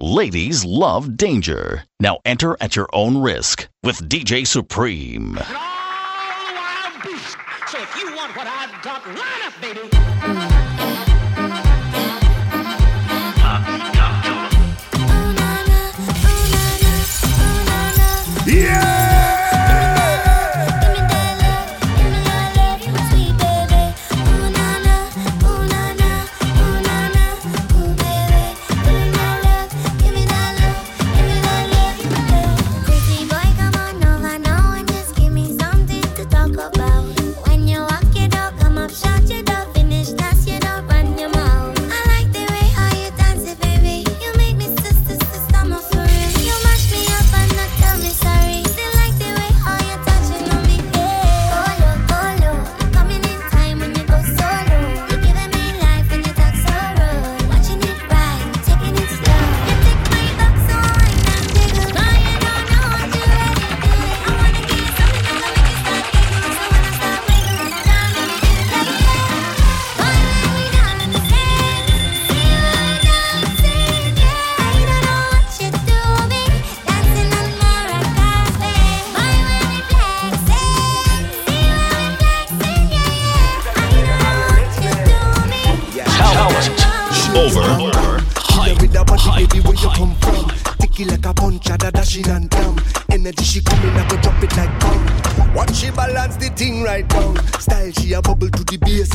Ladies love danger. Now enter at your own risk with DJ Supreme. So if you want what I've got, line up, baby. Yeah!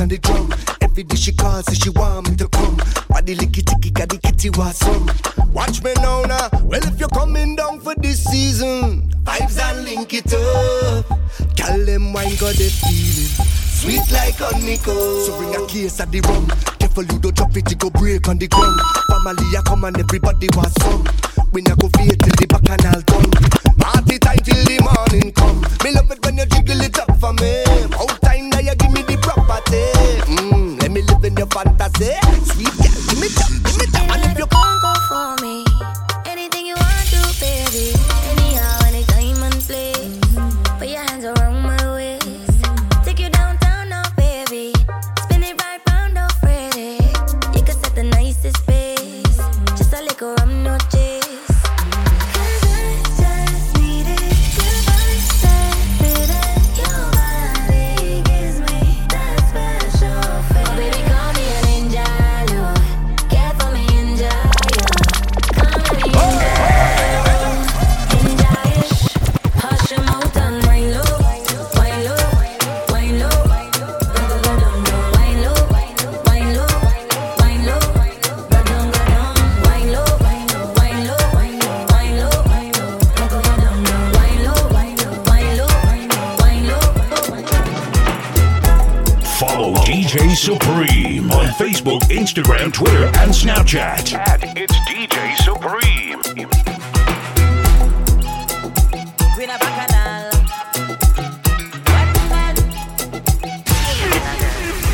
the drum. Every day she calls, so she want me to come. Body licky ticky, got the kitty was some. Watch me now, now. Well, if you're coming down for this season, vibes and link it up. Call them wine, got the feeling. Sweet like honeycomb. So bring a case of the rum. Careful you don't drop it, you go break on the ground. Family I come and everybody was some. We not go fear till the bacchanal done. Party time till the morning come. Me love it when you jiggle it up for me. Out Sweet girl, give me that. Facebook, Instagram, Twitter, and Snapchat. At it's DJ Supreme.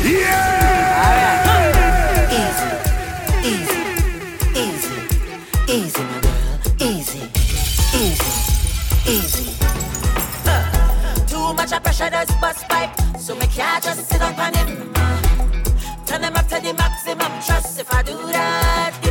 Yeah! Easy, easy, easy, easy, my girl, easy, easy, easy. Too much of pressure does bust pipe, so me can't just sit on him. Uh. Turn them up to the maximum. Trust if I do that.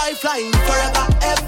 Lifeline forever, every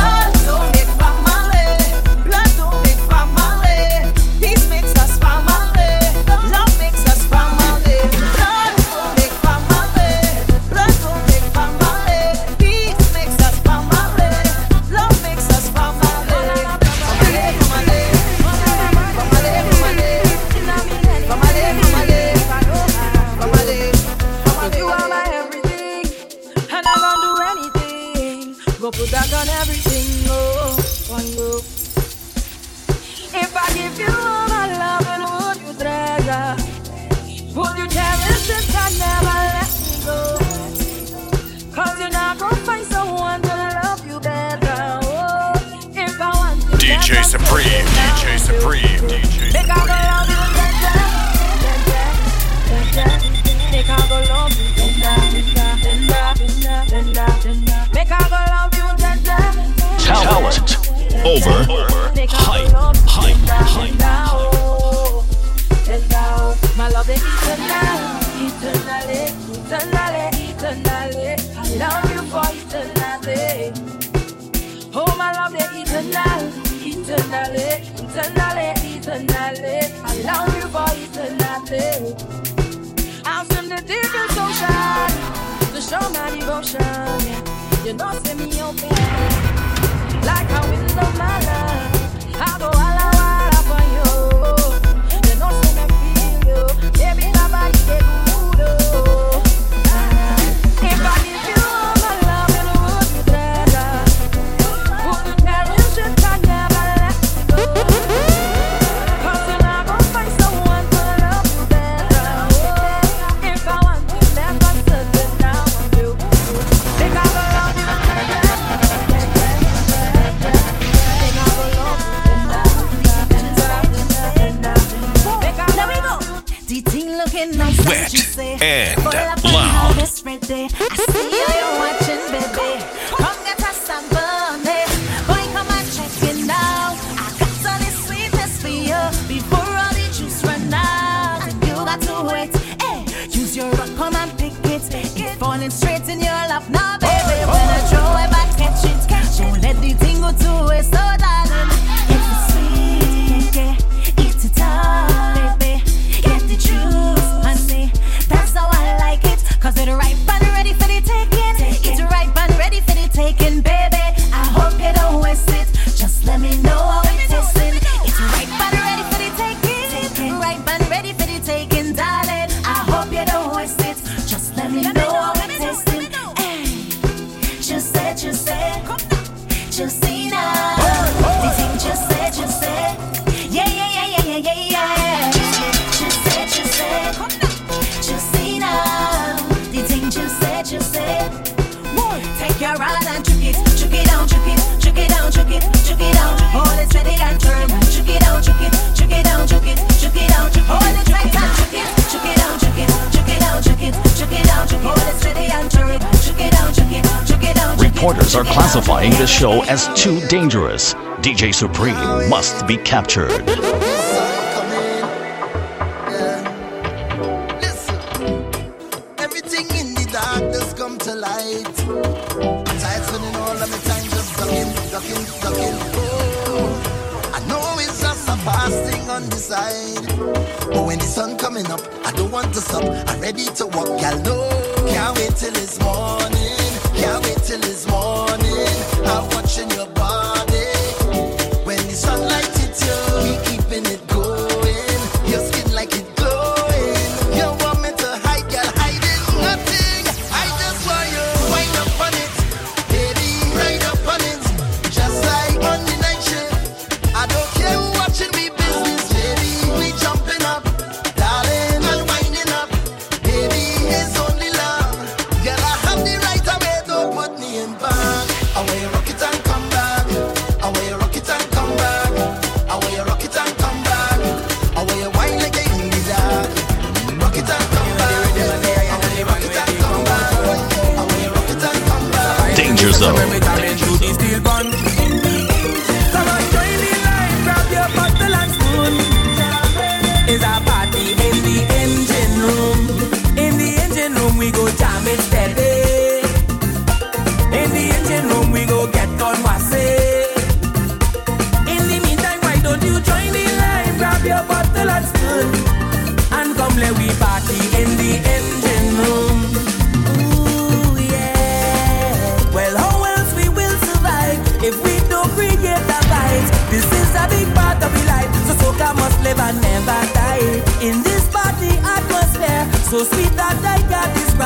Are classifying this show as too dangerous. DJ Supreme must be captured.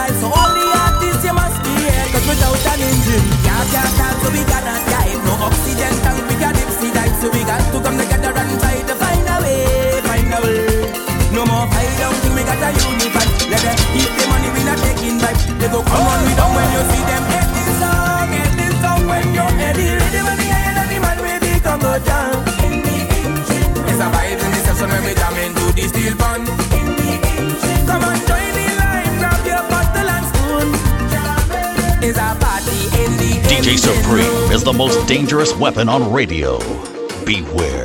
life. So all the artists you must be here, cause without an engine, yeah, can't dance, so we cannot dive. No oxygen tank, we got dipsy dive, so we got to come together and try to find a way, find a way. No more fight down till we got a unify. Let them keep the money, we not taking back. They go come on, we down when you see them. Head this song, head this song when you're ready. Ready when the end, and the man will become a jam. It's a vibe in the session when we jam into the steel band. DJ Supreme is the most dangerous weapon on radio. Beware.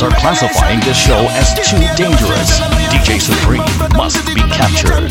Are classifying this show as too dangerous. DJ Supreme must be captured.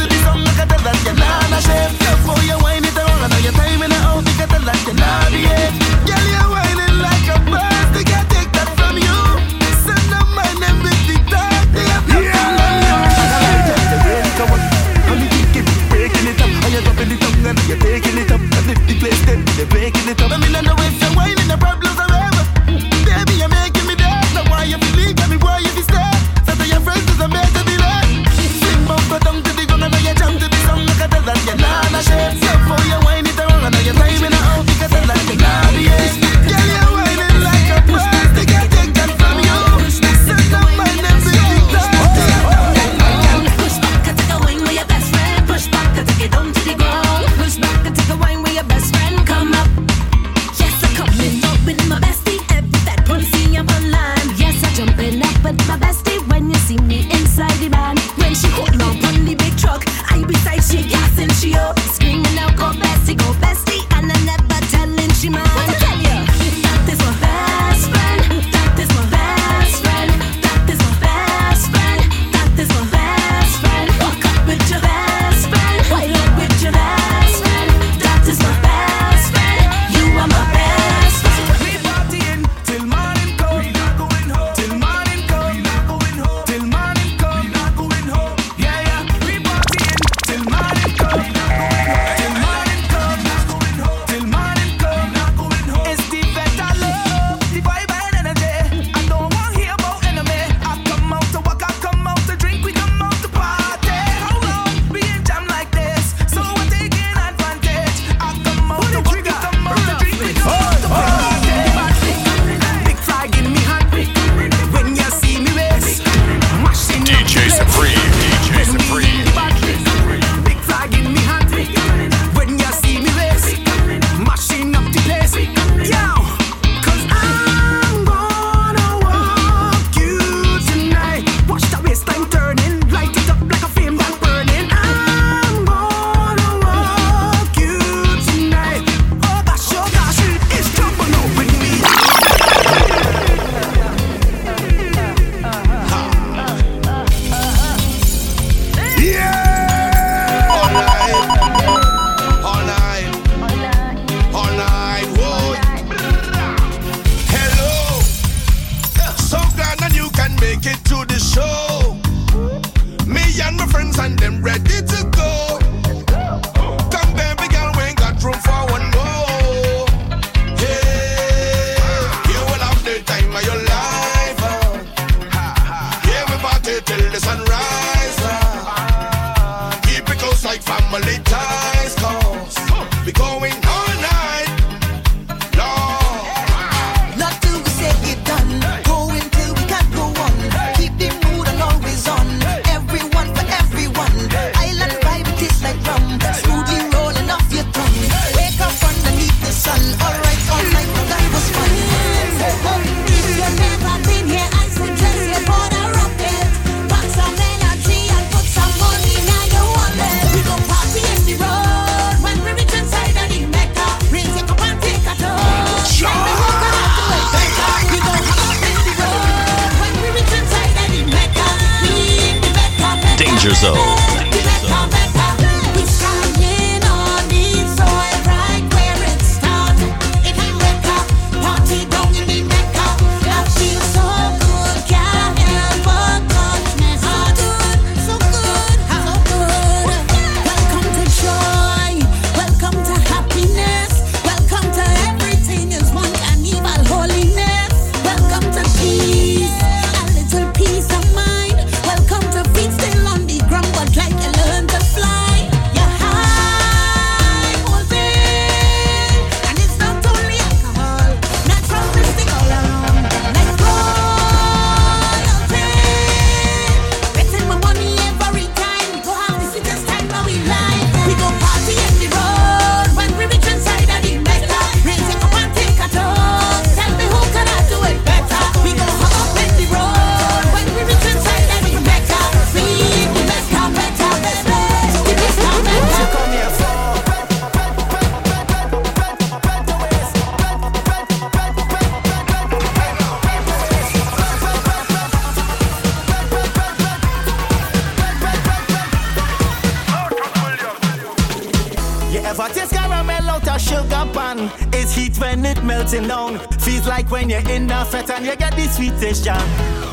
Caramel out of sugar pan. It's heat when it melting down. Feels like when you're in the fat and you get the sweetest jam.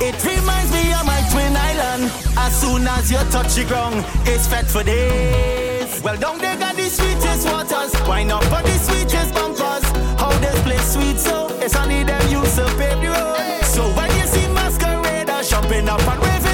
It reminds me of my twin island. As soon as you touch the ground, it's fat for days. Well, down they got the sweetest waters. Why not for the sweetest bumpers? How this place sweet so? It's only them use serve pave the road. So when you see masqueraders jumping up and raving.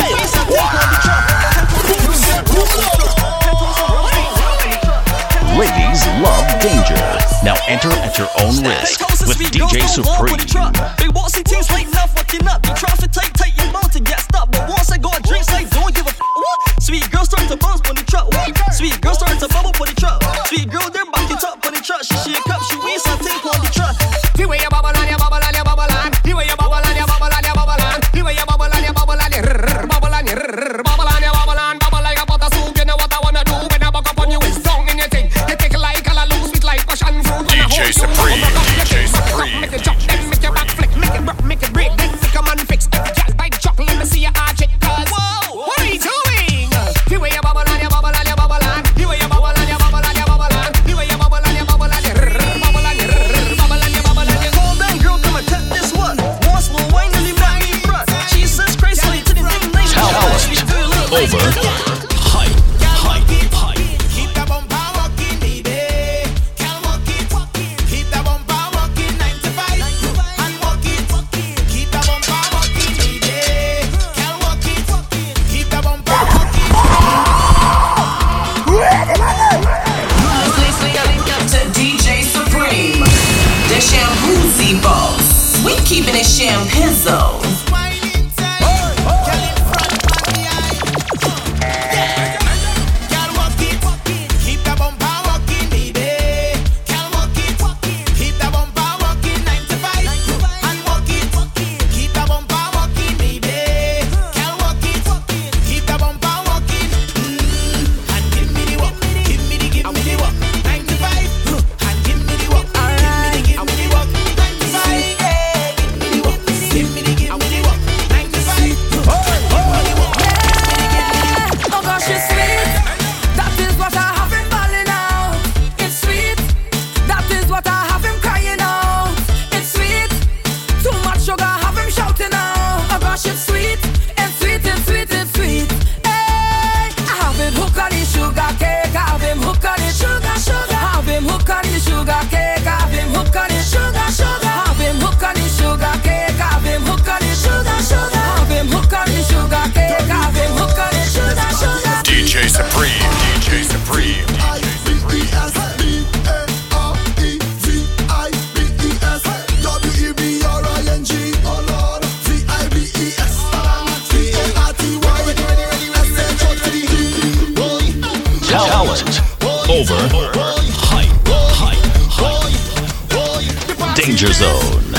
Ladies love danger. Now enter at your own risk with DJ Supreme. over. Hype. Hype. Danger Zone.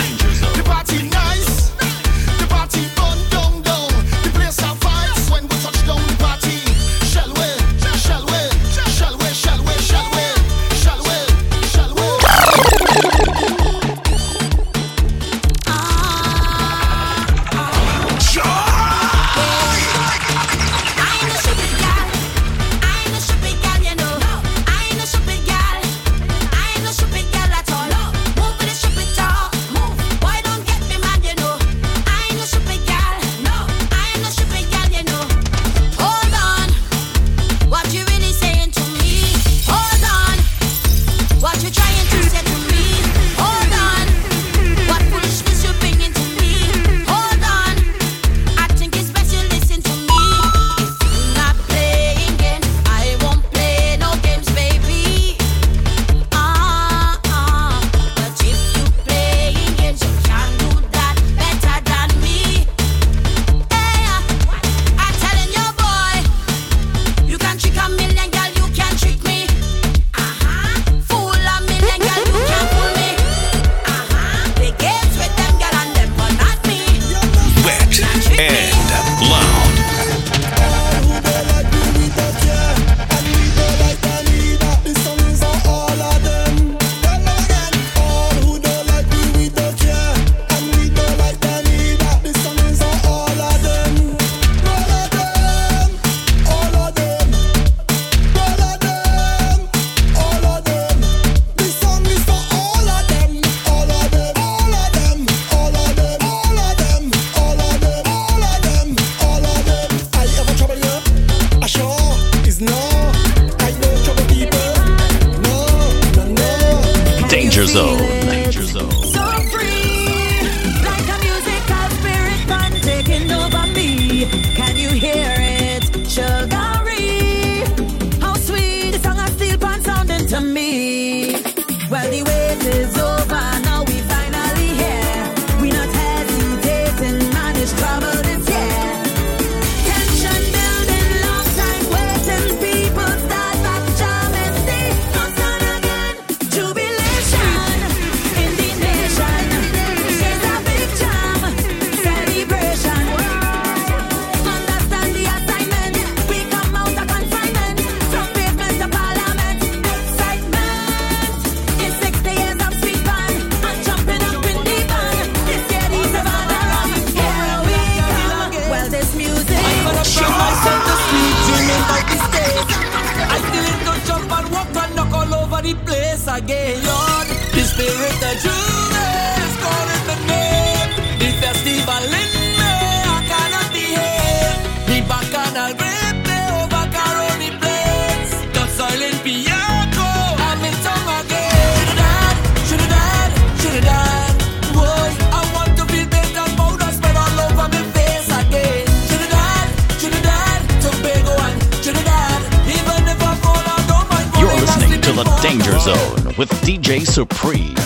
the Danger Zone with DJ Supreme.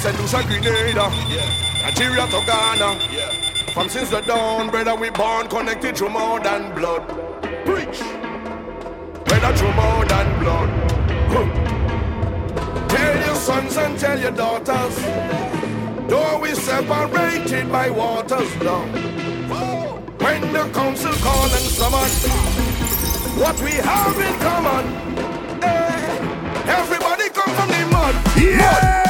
Send to Grenada, Nigeria to Ghana. From since the dawn, brother, we born connected through more than blood. Preach, brother, through more than blood. Tell your sons and tell your daughters, though we separated by waters, now. When the council call and summon, what we have in common, eh, everybody come from the mud. Yeah. Mud.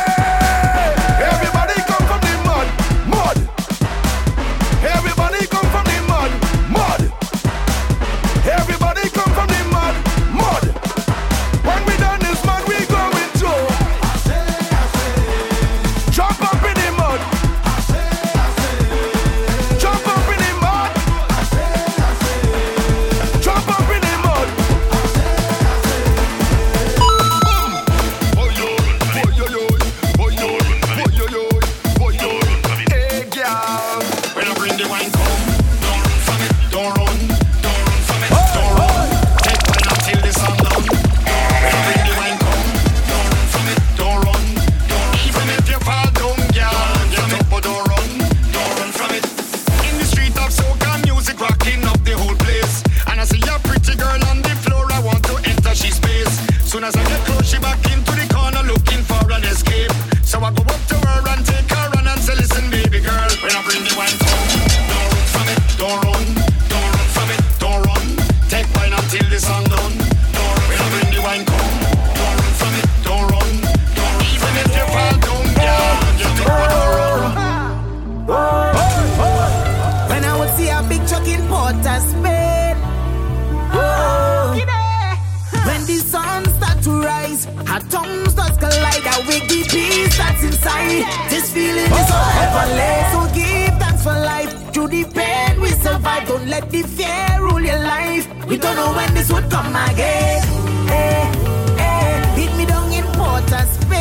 Atoms does collide with the peace that's inside. This feeling is so heavenly. So give thanks for life. Through the pain we survive. Don't let the fear rule your life. We don't know when this would come again. Eh, eh, eh. Hey, hey. Hit me down in water space.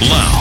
Loud.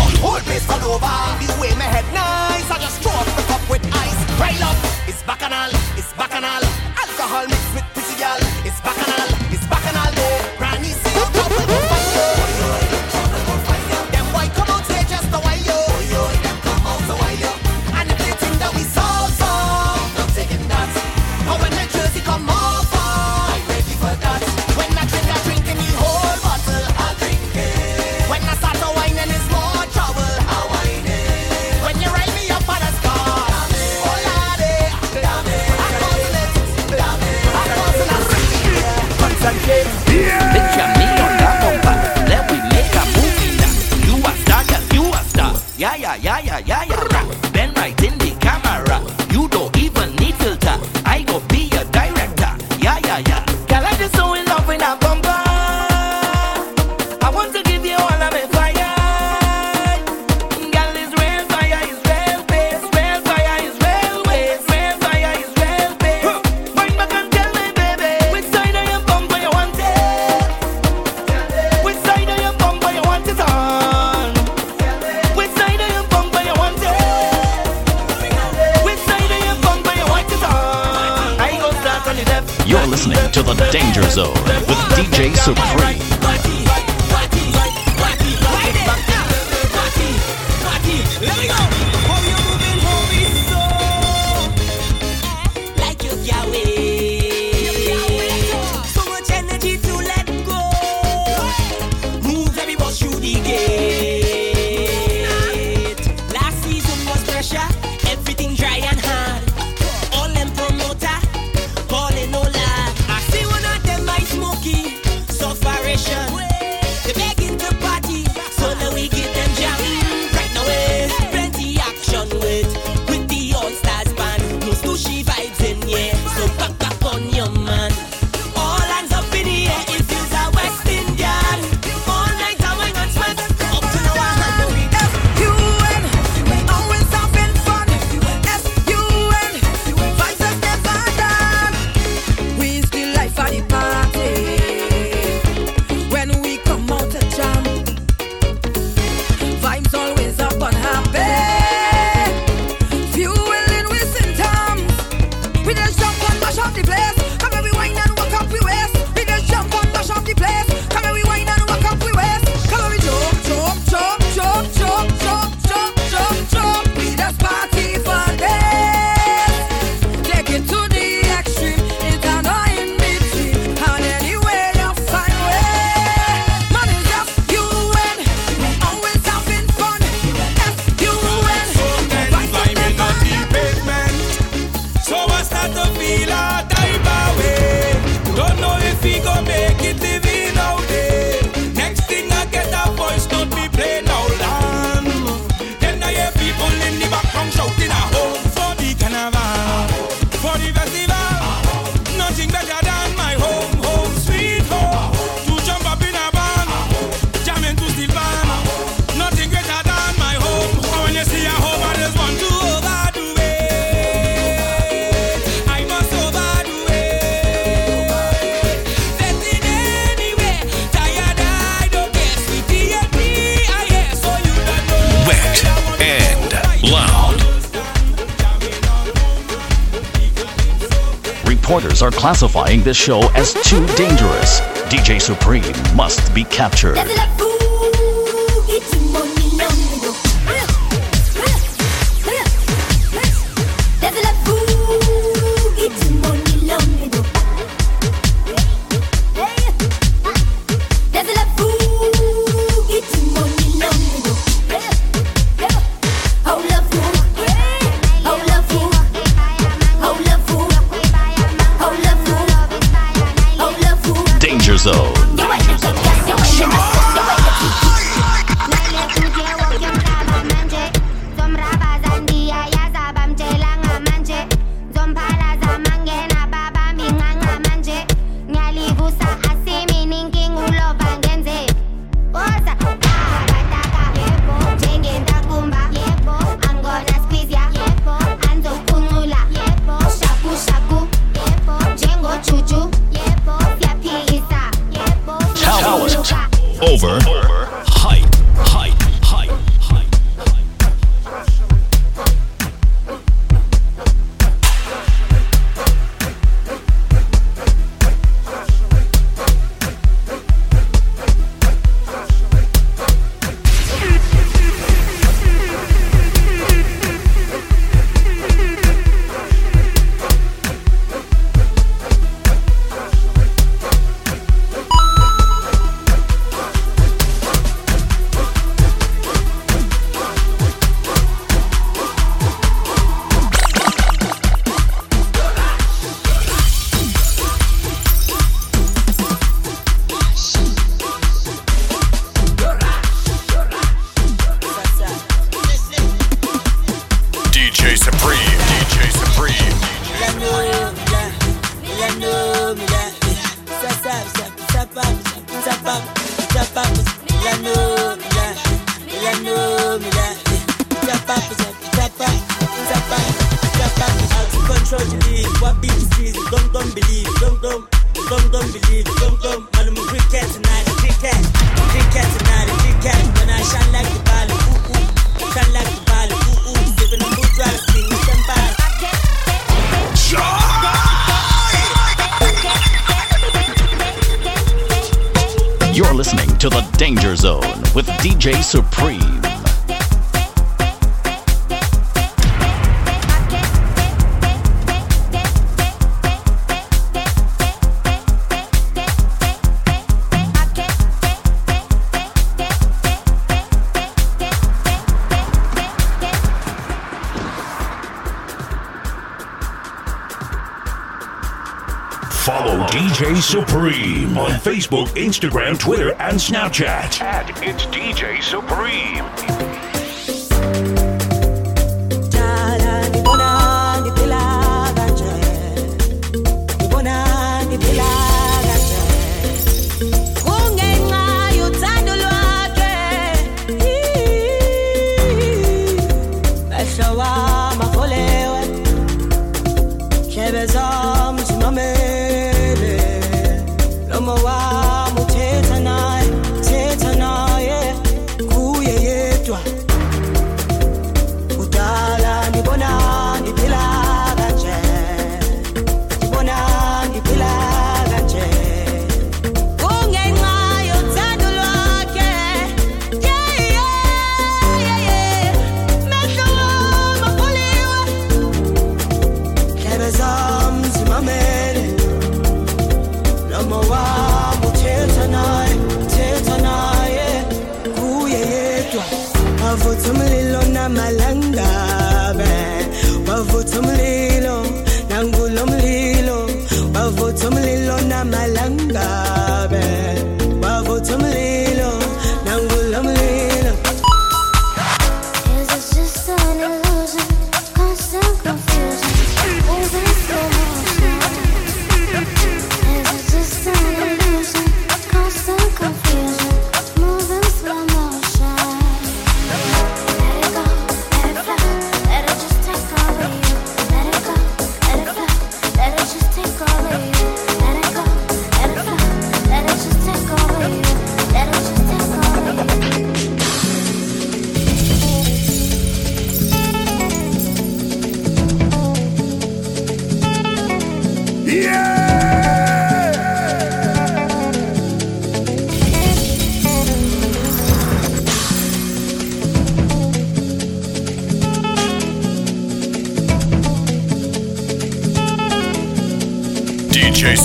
Are classifying this show as too dangerous. DJ Supreme must be captured. Facebook, Instagram, Twitter, and Snapchat. At It's DJ Supreme.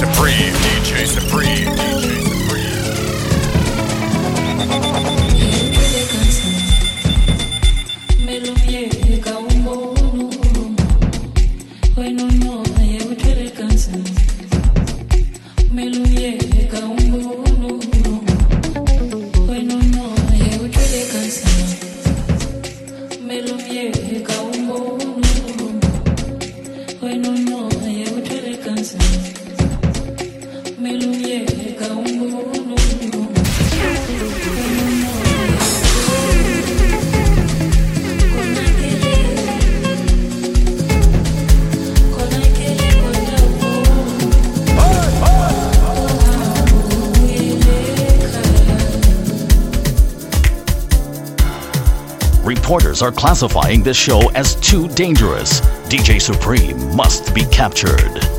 Supreme, DJ Supreme. Are classifying this show as too dangerous. DJ Supreme must be captured.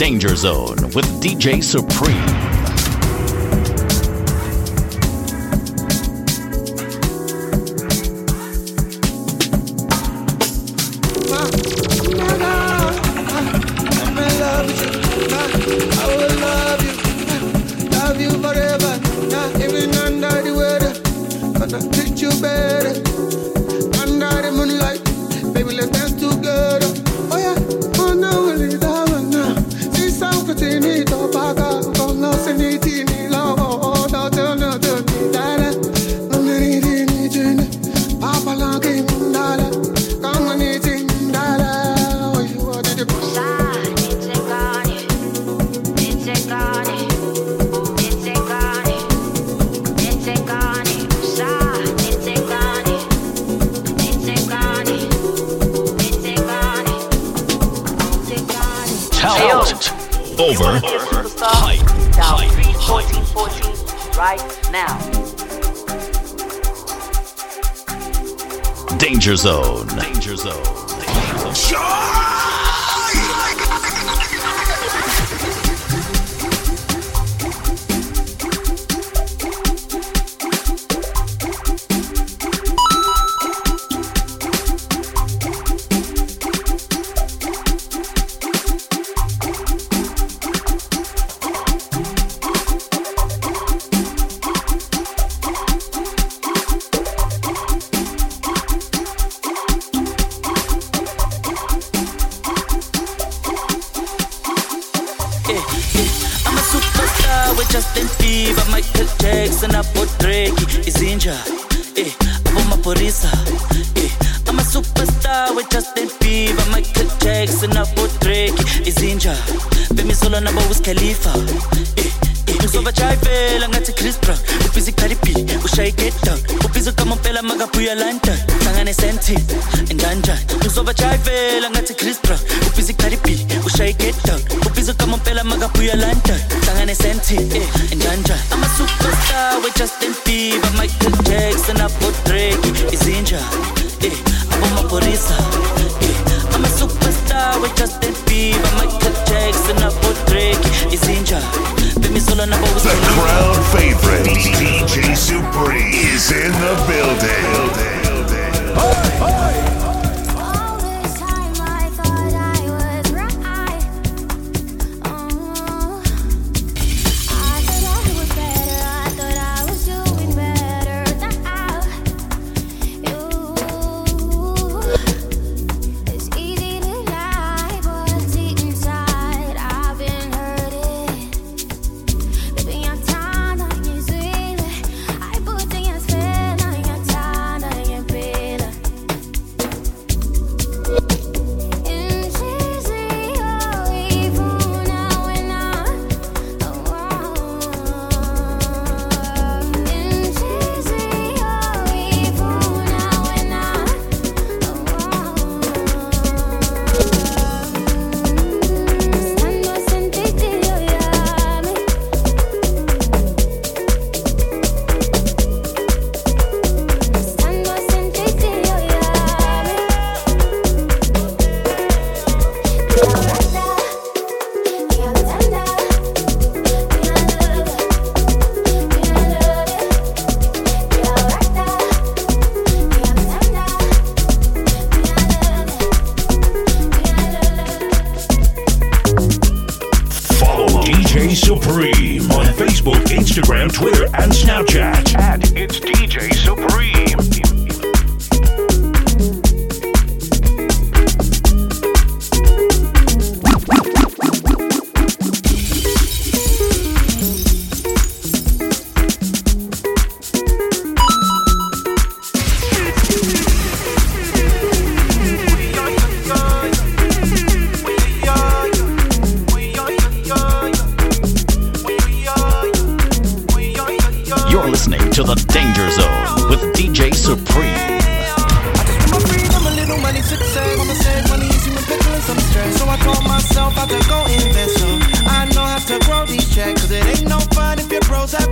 Danger Zone with DJ Supreme.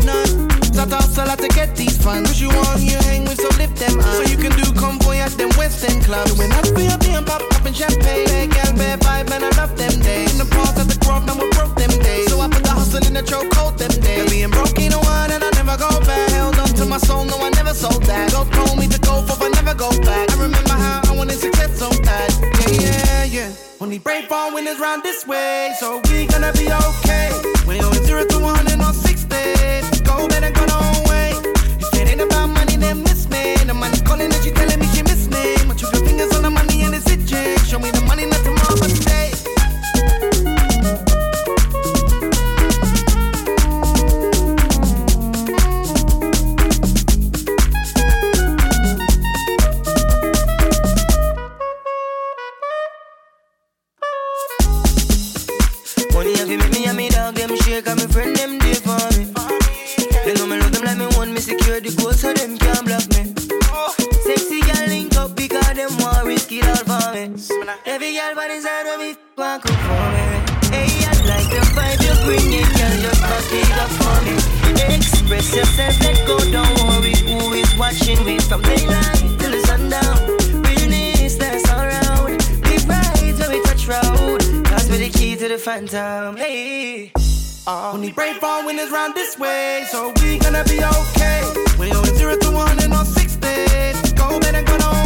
Start Shut up, so to get these funds. Cause you want you hang with, so lift them up. So you can do convoy at them Western clubs. Doing up for your being pop up in champagne. Bad gal, bad vibe, man, I love them days. In the cross at the grove, man, we broke them days. So I put the hustle in the chokehold them days. Being broke ain't a one, and I never go back. Held on to my soul, no, I never sold that. God told me to go for, but never go back. I remember how I wanted success so bad. Yeah, yeah, yeah. Only brave for winners round this way. So we gonna be okay. We're going zero to one in on six days. Show me the money, not tomorrow, girl, body's out of me, walk up for me. Hey, I like the vibe you're bringing, girl, just not big up for me. Express yourself, let go, don't worry who is watching me from daylight till the sundown. Realness that's all around, big rides when we touch road. Cause we're the key to the phantom, hey. Uh, only brave fall winners round this way, so we gonna be okay. We're only zero to one in on six days. Go better, go on.